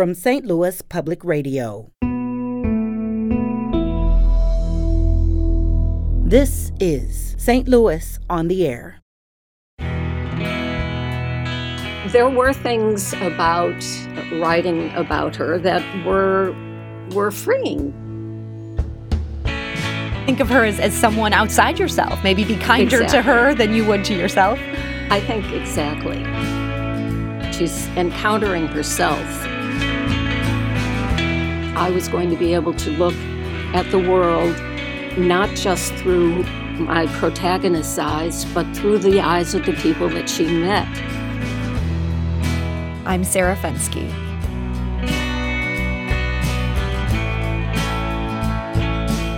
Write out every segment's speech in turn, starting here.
from St. Louis Public Radio. This is St. Louis on the Air. There were things about writing about her that were were freeing. Think of her as, as someone outside yourself. Maybe be kinder Exactly. to her than you would to yourself. I think exactly. She's encountering herself. I was going to be able to look at the world not just through my protagonist's eyes, but through the eyes of the people that she met. I'm Sarah Fenske.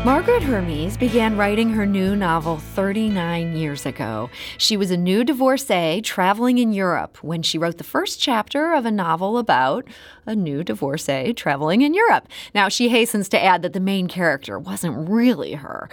Margaret Hermes began writing her new novel 39 years ago. She was a new divorcee traveling in Europe when she wrote the first chapter of a novel about a new divorcee traveling in Europe. Now, she hastens to add that the main character wasn't really her.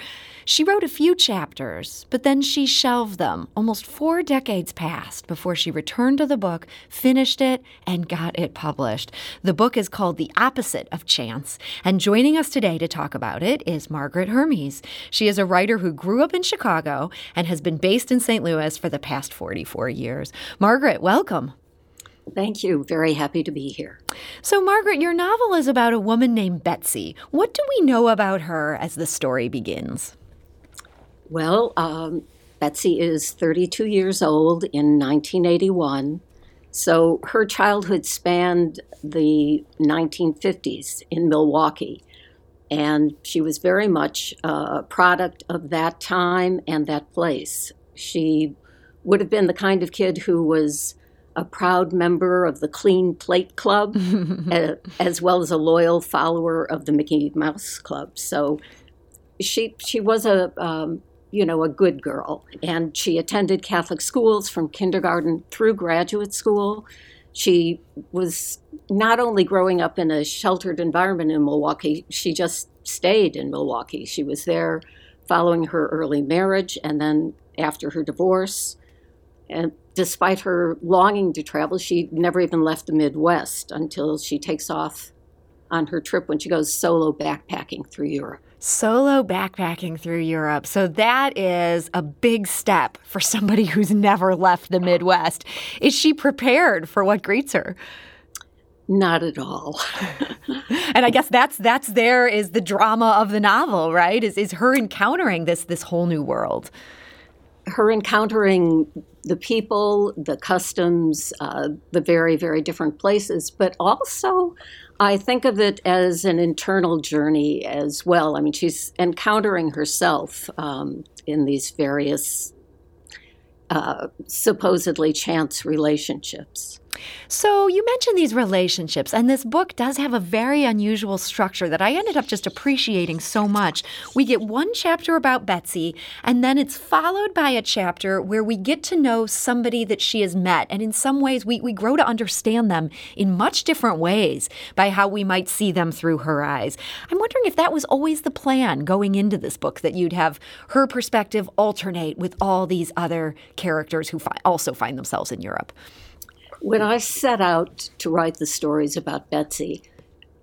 She wrote a few chapters, but then she shelved them. Almost four decades passed before she returned to the book, finished it, and got it published. The book is called The Opposite of Chance, and joining us today to talk about it is Margaret Hermes. She is a writer who grew up in Chicago and has been based in St. Louis for the past 44 years. Margaret, welcome. Thank you. Very happy to be here. So, Margaret, your novel is about a woman named Betsy. What do we know about her as the story begins? Well, um, Betsy is 32 years old in 1981. So her childhood spanned the 1950s in Milwaukee. And she was very much a product of that time and that place. She would have been the kind of kid who was a proud member of the Clean Plate Club, uh, as well as a loyal follower of the Mickey Mouse Club. So she she was a um, you know a good girl, and she attended Catholic schools from kindergarten through graduate school. She was not only growing up in a sheltered environment in Milwaukee, she just stayed in Milwaukee. She was there following her early marriage and then after her divorce. And despite her longing to travel, she never even left the Midwest until she takes off on her trip when she goes solo backpacking through Europe. Solo backpacking through Europe. So that is a big step for somebody who's never left the Midwest. Is she prepared for what greets her? Not at all. And I guess that's that's there is the drama of the novel, right? Is is her encountering this this whole new world. her encountering the people, the customs, uh, the very, very different places, but also I think of it as an internal journey as well. I mean, she's encountering herself um, in these various uh, supposedly chance relationships. So you mentioned these relationships, and this book does have a very unusual structure that I ended up just appreciating so much. We get one chapter about Betsy, and then it's followed by a chapter where we get to know somebody that she has met. And in some ways, we, we grow to understand them in much different ways by how we might see them through her eyes. I'm wondering if that was always the plan going into this book, that you'd have her perspective alternate with all these other characters who fi- also find themselves in Europe. When I set out to write the stories about Betsy,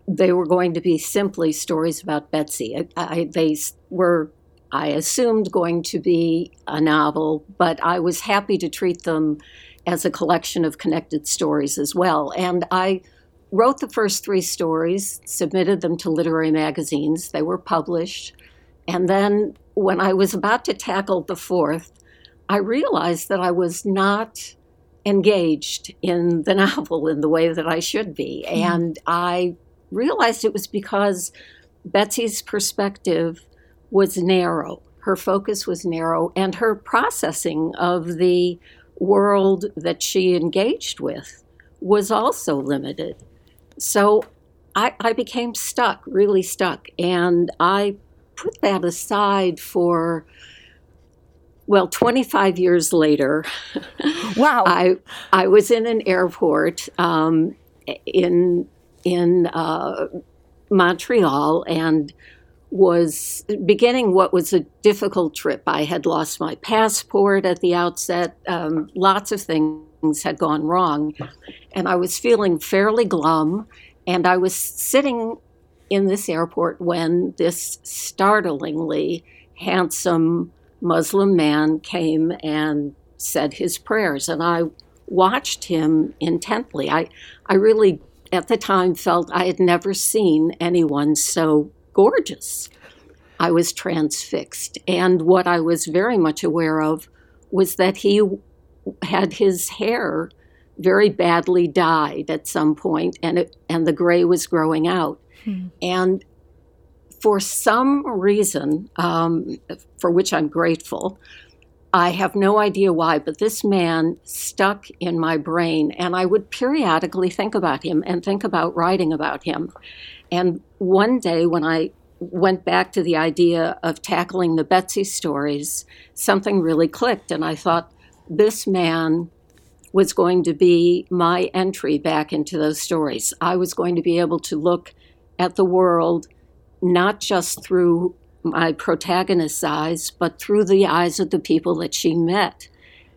they were going to be simply stories about Betsy. I, I, they were, I assumed, going to be a novel, but I was happy to treat them as a collection of connected stories as well. And I wrote the first three stories, submitted them to literary magazines. They were published. And then when I was about to tackle the fourth, I realized that I was not engaged in the novel in the way that I should be. Hmm. And I realized it was because Betsy's perspective was narrow. Her focus was narrow, and her processing of the world that she engaged with was also limited. So I, I became stuck, really stuck. And I put that aside for, well, 25 years later. Wow. I I was in an airport um, in in uh, Montreal and was beginning what was a difficult trip. I had lost my passport at the outset. Um, lots of things had gone wrong, and I was feeling fairly glum. And I was sitting in this airport when this startlingly handsome Muslim man came and said his prayers. And I watched him intently. I, I really, at the time, felt I had never seen anyone so gorgeous. I was transfixed. And what I was very much aware of was that he had his hair very badly dyed at some point and it, and the gray was growing out. Hmm. And for some reason, um, for which I'm grateful, I have no idea why, but this man stuck in my brain, and I would periodically think about him and think about writing about him. And one day, when I went back to the idea of tackling the Betsy stories, something really clicked, and I thought this man was going to be my entry back into those stories. I was going to be able to look at the world not just through my protagonist's eyes, but through the eyes of the people that she met.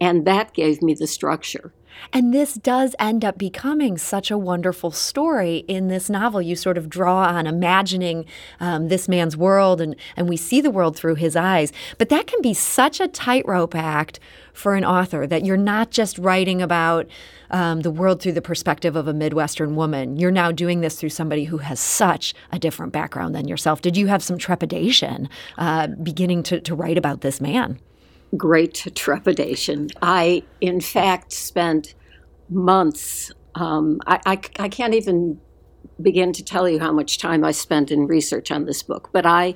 And that gave me the structure. And this does end up becoming such a wonderful story in this novel. You sort of draw on imagining um, this man's world, and, and we see the world through his eyes. But that can be such a tightrope act for an author that you're not just writing about um, the world through the perspective of a Midwestern woman. You're now doing this through somebody who has such a different background than yourself. Did you have some trepidation uh, beginning to, to write about this man? Great trepidation. I, in fact, spent months. Um, I, I, I, can't even begin to tell you how much time I spent in research on this book, but I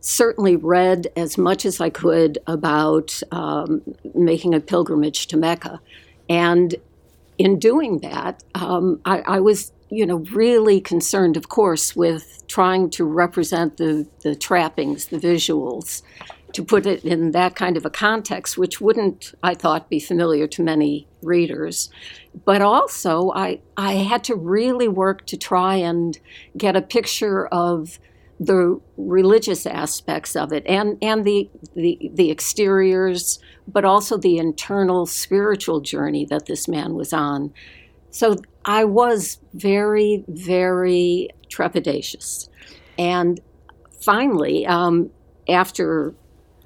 certainly read as much as I could about um, making a pilgrimage to Mecca. And in doing that, um, I, I was you know, really concerned, of course, with trying to represent the, the trappings, the visuals, to put it in that kind of a context, which wouldn't, I thought, be familiar to many readers. But also, I, I had to really work to try and get a picture of the religious aspects of it and, and the, the, the exteriors, but also the internal spiritual journey that this man was on. So I was very, very trepidatious. And finally, um, after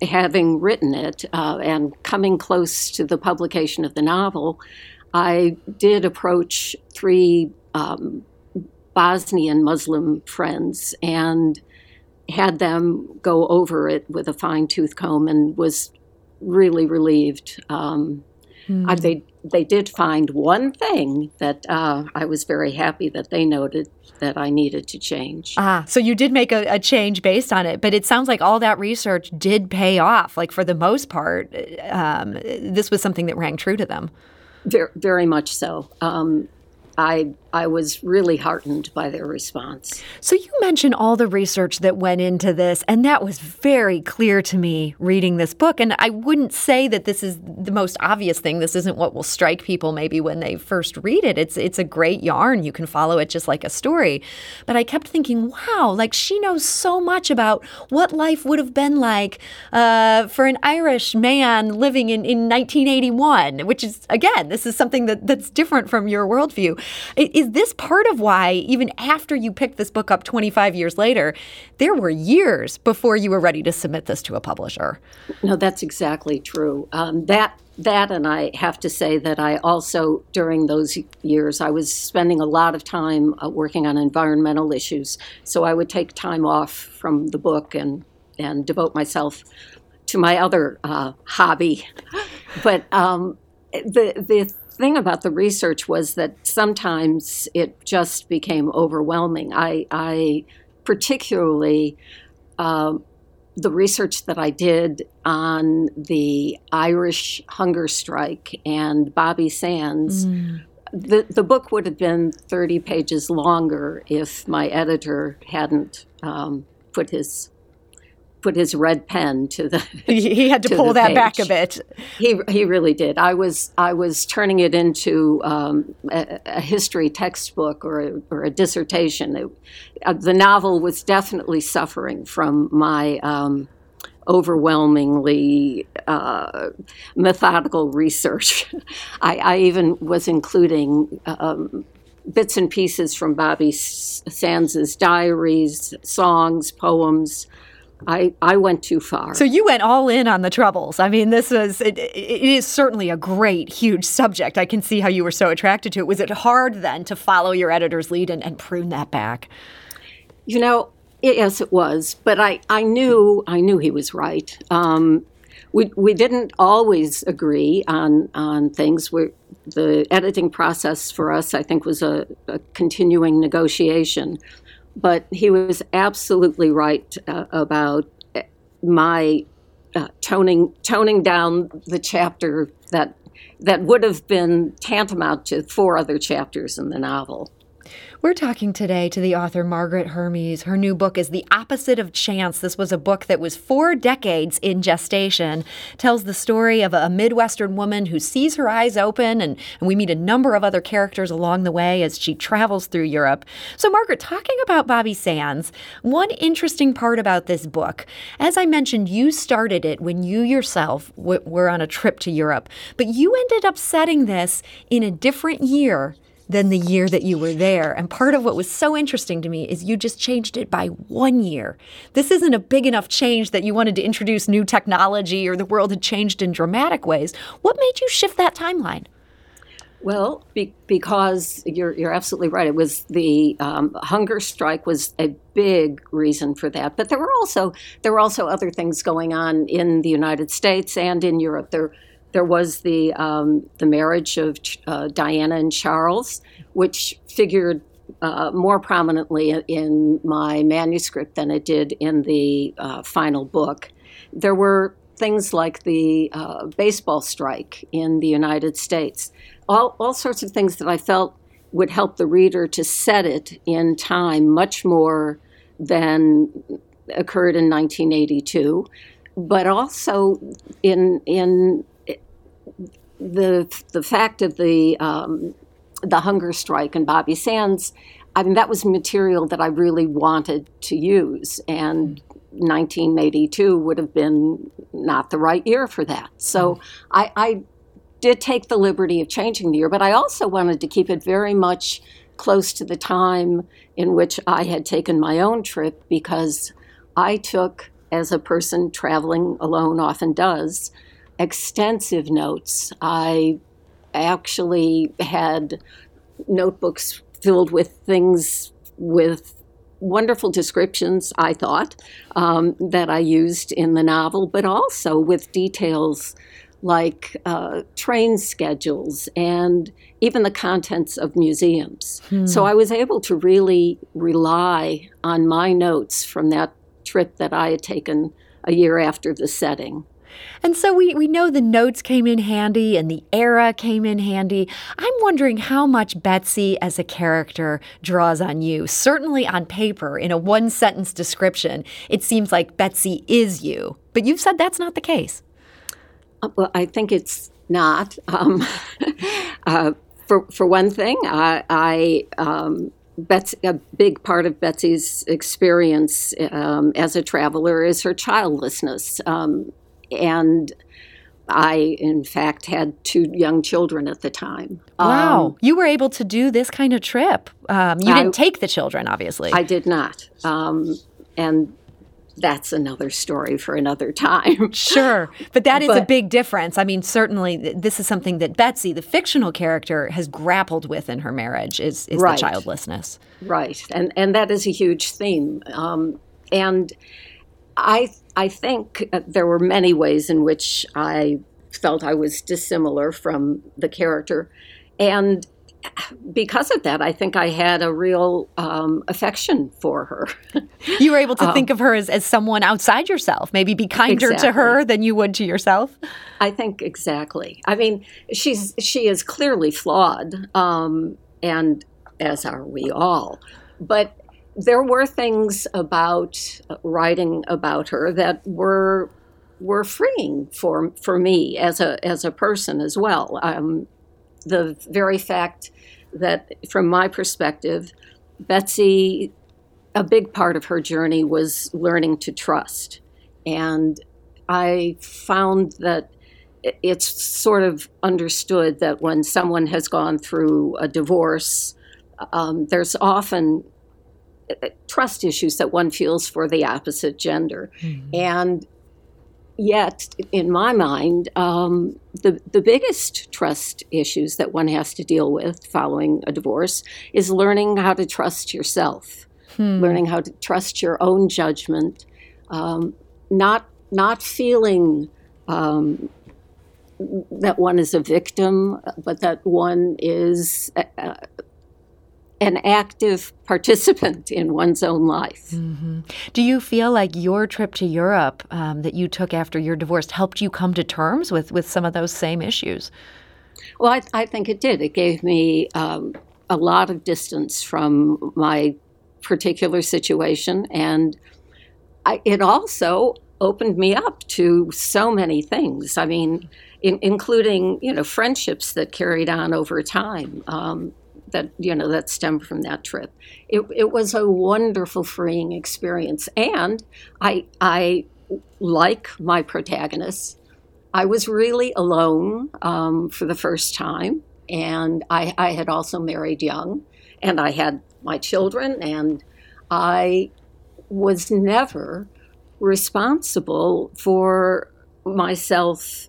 having written it uh, and coming close to the publication of the novel, I did approach three um, Bosnian Muslim friends and had them go over it with a fine tooth comb and was really relieved. Um, mm. I, they they did find one thing that uh, I was very happy that they noted that I needed to change. Ah, so you did make a, a, change based on it, but it sounds like all that research did pay off. Like for the most part, um, this was something that rang true to them. Very, very much so. Um, I I was really heartened by their response. So you mentioned all the research that went into this, and that was very clear to me reading this book. And I wouldn't say that this is the most obvious thing. This isn't what will strike people maybe when they first read it. It's it's a great yarn. You can follow it just like a story. But I kept thinking, wow, like she knows so much about what life would have been like uh, for an Irish man living in, in 1981, which is again, this is something that, that's different from your worldview. Is is this part of why, even after you picked this book up 25 years later, there were years before you were ready to submit this to a publisher? No, that's exactly true. Um, that that and I have to say that I also during those years I was spending a lot of time uh, working on environmental issues. So I would take time off from the book and and devote myself to my other uh, hobby. But um, the the thing about the research was that sometimes it just became overwhelming. I, I particularly, uh, the research that I did on the Irish hunger strike and Bobby Sands. Mm. The, the book would have been 30 pages longer if my editor hadn't um, put his put his red pen to the he had to, to pull that page. back a bit he he really did i was i was turning it into um, a, a, history textbook or a, or a dissertation it, uh, the novel was definitely suffering from my um, overwhelmingly uh, methodical research I, I, even was including um, bits and pieces from Bobby Sands's diaries, songs, poems. I, I went too far. So you went all in on the troubles. I mean, this was it, it is certainly a great, huge subject. I can see how you were so attracted to it. Was it hard then to follow your editor's lead and, and prune that back? You know, yes, it was. But I, I knew I knew he was right. Um, we, we didn't always agree on on things. we the editing process for us, I think, was a, a continuing negotiation. But he was absolutely right uh, about uh, my uh, toning toning down the chapter that that would have been tantamount to four other chapters in the novel. We're talking today to the author Margaret Hermes. Her new book is The Opposite of Chance. This was a book that was four decades in gestation, tells the story of a Midwestern woman who sees her eyes open, and, and we meet a number of other characters along the way as she travels through Europe. So, Margaret, talking about Bobby Sands, one interesting part about this book, as I mentioned, you started it when you yourself w- were on a trip to Europe, but you ended up setting this in a different year than the year that you were there. And part of what was so interesting to me is you just changed it by one year. This isn't a big enough change that you wanted to introduce new technology or the world had changed in dramatic ways. What made you shift that timeline? Well, be, because you're you're absolutely right. It was the um, hunger strike was a big reason for that, but there were also there were also other things going on in the United States and in Europe. There there was the um, the marriage of uh, Diana and Charles, which figured uh, more prominently in my manuscript than it did in the uh, final book. There were things like the uh, baseball strike in the United States, all, all sorts of things that I felt would help the reader to set it in time much more than occurred in 1982 but also in in the the fact of the um, the hunger strike and Bobby Sands, I mean that was material that I really wanted to use, and 1982 would have been not the right year for that. So mm. I, I did take the liberty of changing the year, but I also wanted to keep it very much close to the time in which I had taken my own trip because I took, as a person traveling alone often does, extensive notes. I actually had notebooks filled with things with wonderful descriptions, I thought, um, that I used in the novel, but also with details like uh, train schedules and even the contents of museums. Hmm. So I was able to really rely on my notes from that trip that I had taken a year after the setting. And so we, we know the notes came in handy and the era came in handy. I'm wondering how much Betsy as a character draws on you. Certainly on paper, in a one sentence description, it seems like Betsy is you. But you've said that's not the case. Uh, well, I think it's not. Um, uh, for, for one thing, I, I um, Betsy, a big part of Betsy's experience um, as a traveler is her childlessness. Um, and I, in fact, had two young children at the time. Wow. Um, you were able to do this kind of trip. Um, you didn't take the children, obviously. I did not. Um, and that's another story for another time. sure. But that is but, a big difference. I mean, certainly this is something that Betsy, the fictional character, has grappled with in her marriage is, is right. the childlessness. Right. And, and that is a huge theme. Um, and I I think uh, there were many ways in which I felt I was dissimilar from the character, and because of that, I think I had a real um, affection for her. you were able to um, think of her as, as someone outside yourself, maybe be kinder exactly. to her than you would to yourself. I think exactly. I mean, she's she is clearly flawed, um, and as are we all. But there were things about writing about her that were were freeing for for me as a as a person as well. Um, the very fact that, from my perspective, Betsy, a big part of her journey was learning to trust, and I found that it's sort of understood that when someone has gone through a divorce um, there's often uh, trust issues that one feels for the opposite gender. Mm-hmm. And yet, in my mind, um, the, the biggest trust issues that one has to deal with following a divorce is learning how to trust yourself, hmm. learning how to trust your own judgment, um, not, not feeling um, that one is a victim, but that one is a, an active participant in one's own life. Mm-hmm. Do you feel like your trip to Europe um, that you took after your divorce helped you come to terms with, with some of those same issues? Well, I, I think it did. It gave me um, a lot of distance from my particular situation, and I, it also opened me up to so many things. I mean, in, including you know friendships that carried on over time. Um, that you know that stemmed from that trip. It, it was a wonderful, freeing experience, and I I like my protagonist. I was really alone um, for the first time, and I, I had also married young, and I had my children, and I was never responsible for myself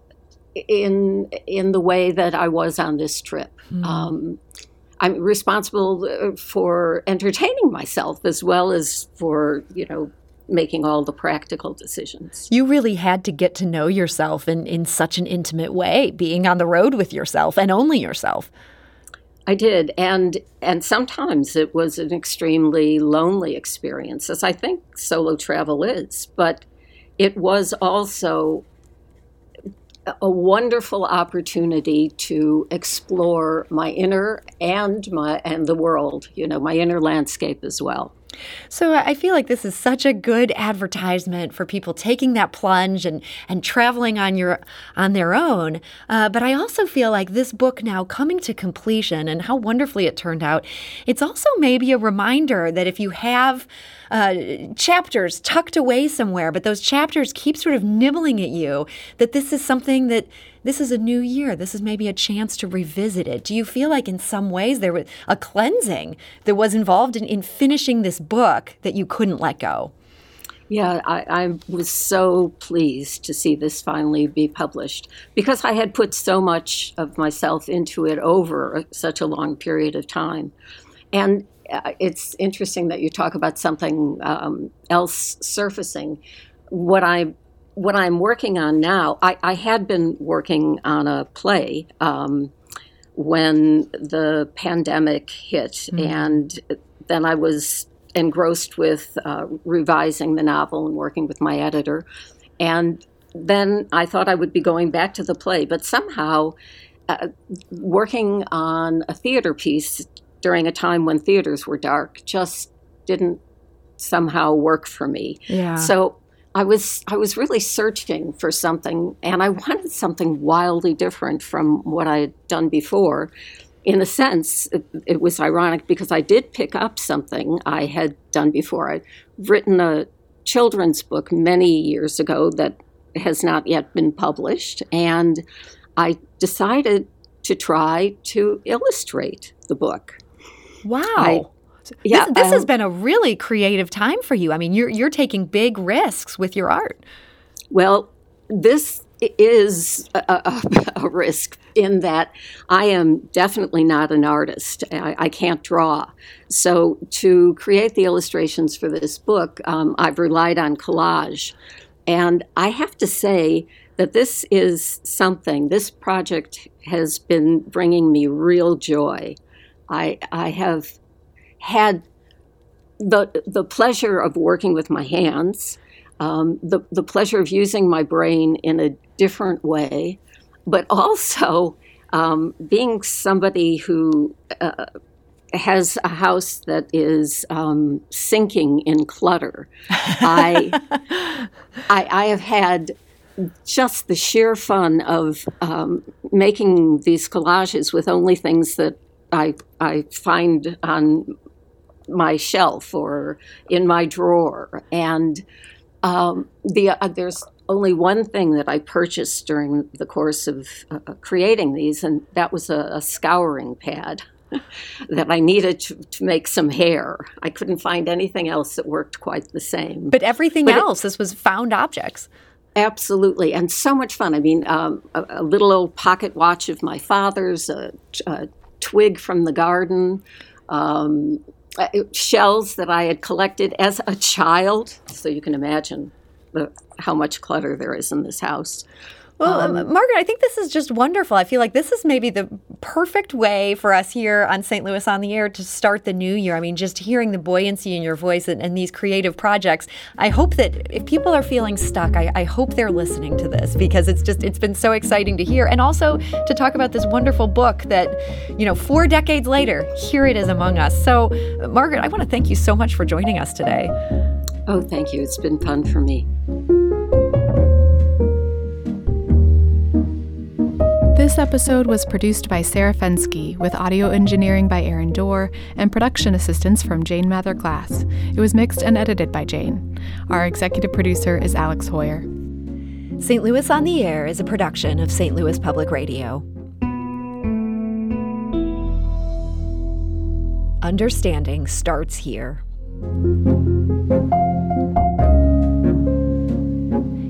in in the way that I was on this trip. Mm. Um, I'm responsible uh, for entertaining myself as well as for, you know, making all the practical decisions. You really had to get to know yourself in, in such an intimate way, being on the road with yourself and only yourself. I did, and and sometimes it was an extremely lonely experience, as I think solo travel is. But it was also a wonderful opportunity to explore my inner and my and the world, you know, my inner landscape as well. So I feel like this is such a good advertisement for people taking that plunge and and traveling on your on their own. Uh, but I also feel like this book now coming to completion and how wonderfully it turned out. It's also maybe a reminder that if you have uh, chapters tucked away somewhere, but those chapters keep sort of nibbling at you, that this is something that this is a new year. This is maybe a chance to revisit it. Do you feel like in some ways there was a cleansing that was involved in, in finishing this book that you couldn't let go? Yeah, I, I, was so pleased to see this finally be published because I had put so much of myself into it over such a long period of time. And it's interesting that you talk about something um, else surfacing. What I what I'm working on now, I, I had been working on a play um, when the pandemic hit, mm-hmm. and then I was engrossed with uh, revising the novel and working with my editor. And then I thought I would be going back to the play, but somehow uh, working on a theater piece during a time when theaters were dark just didn't somehow work for me. Yeah. So I was I was really searching for something, and I wanted something wildly different from what I had done before. In a sense, it, it was ironic because I did pick up something I had done before. I'd written a children's book many years ago that has not yet been published, and I decided to try to illustrate the book. Wow. I, yeah, this, this um, has been a really creative time for you. I mean, you're you're taking big risks with your art. Well, this is a, a, a, risk in that I am definitely not an artist. I, I can't draw. So, to create the illustrations for this book, um, I've relied on collage. And I have to say that this is something, this project has been bringing me real joy. I, I have had the the pleasure of working with my hands, um, the the pleasure of using my brain in a different way, but also um, being somebody who uh, has a house that is um, sinking in clutter. I, I, I have had just the sheer fun of um, making these collages with only things that I I find on my shelf or in my drawer. And um, the uh, there's only one thing that I purchased during the course of uh, creating these, and that was a, a scouring pad. that I needed to, to, make some hair. I couldn't find anything else that worked quite the same. But everything but else, it, this was found objects. Absolutely, and so much fun. I mean, um, a, a, little old pocket watch of my father's, a, a twig from the garden, um, uh, shells that I had collected as a child. So you can imagine the, how much clutter there is in this house. Well, um, Margaret, I think this is just wonderful. I feel like this is maybe the perfect way for us here on St. Louis on the Air to start the new year. I mean, just hearing the buoyancy in your voice and, and these creative projects. I hope that if people are feeling stuck, I, I, hope they're listening to this because it's just, it's been so exciting to hear. And also to talk about this wonderful book that, you know, four decades later, here it is among us. So, Margaret, I want to thank you so much for joining us today. Oh, thank you. It's been fun for me. This episode was produced by Sarah Fenske, with audio engineering by Aaron Doerr and production assistance from Jane Mather Glass. It was mixed and edited by Jane. Our executive producer is Alex Heuer. St. Louis on the Air is a production of St. Louis Public Radio. Understanding starts here.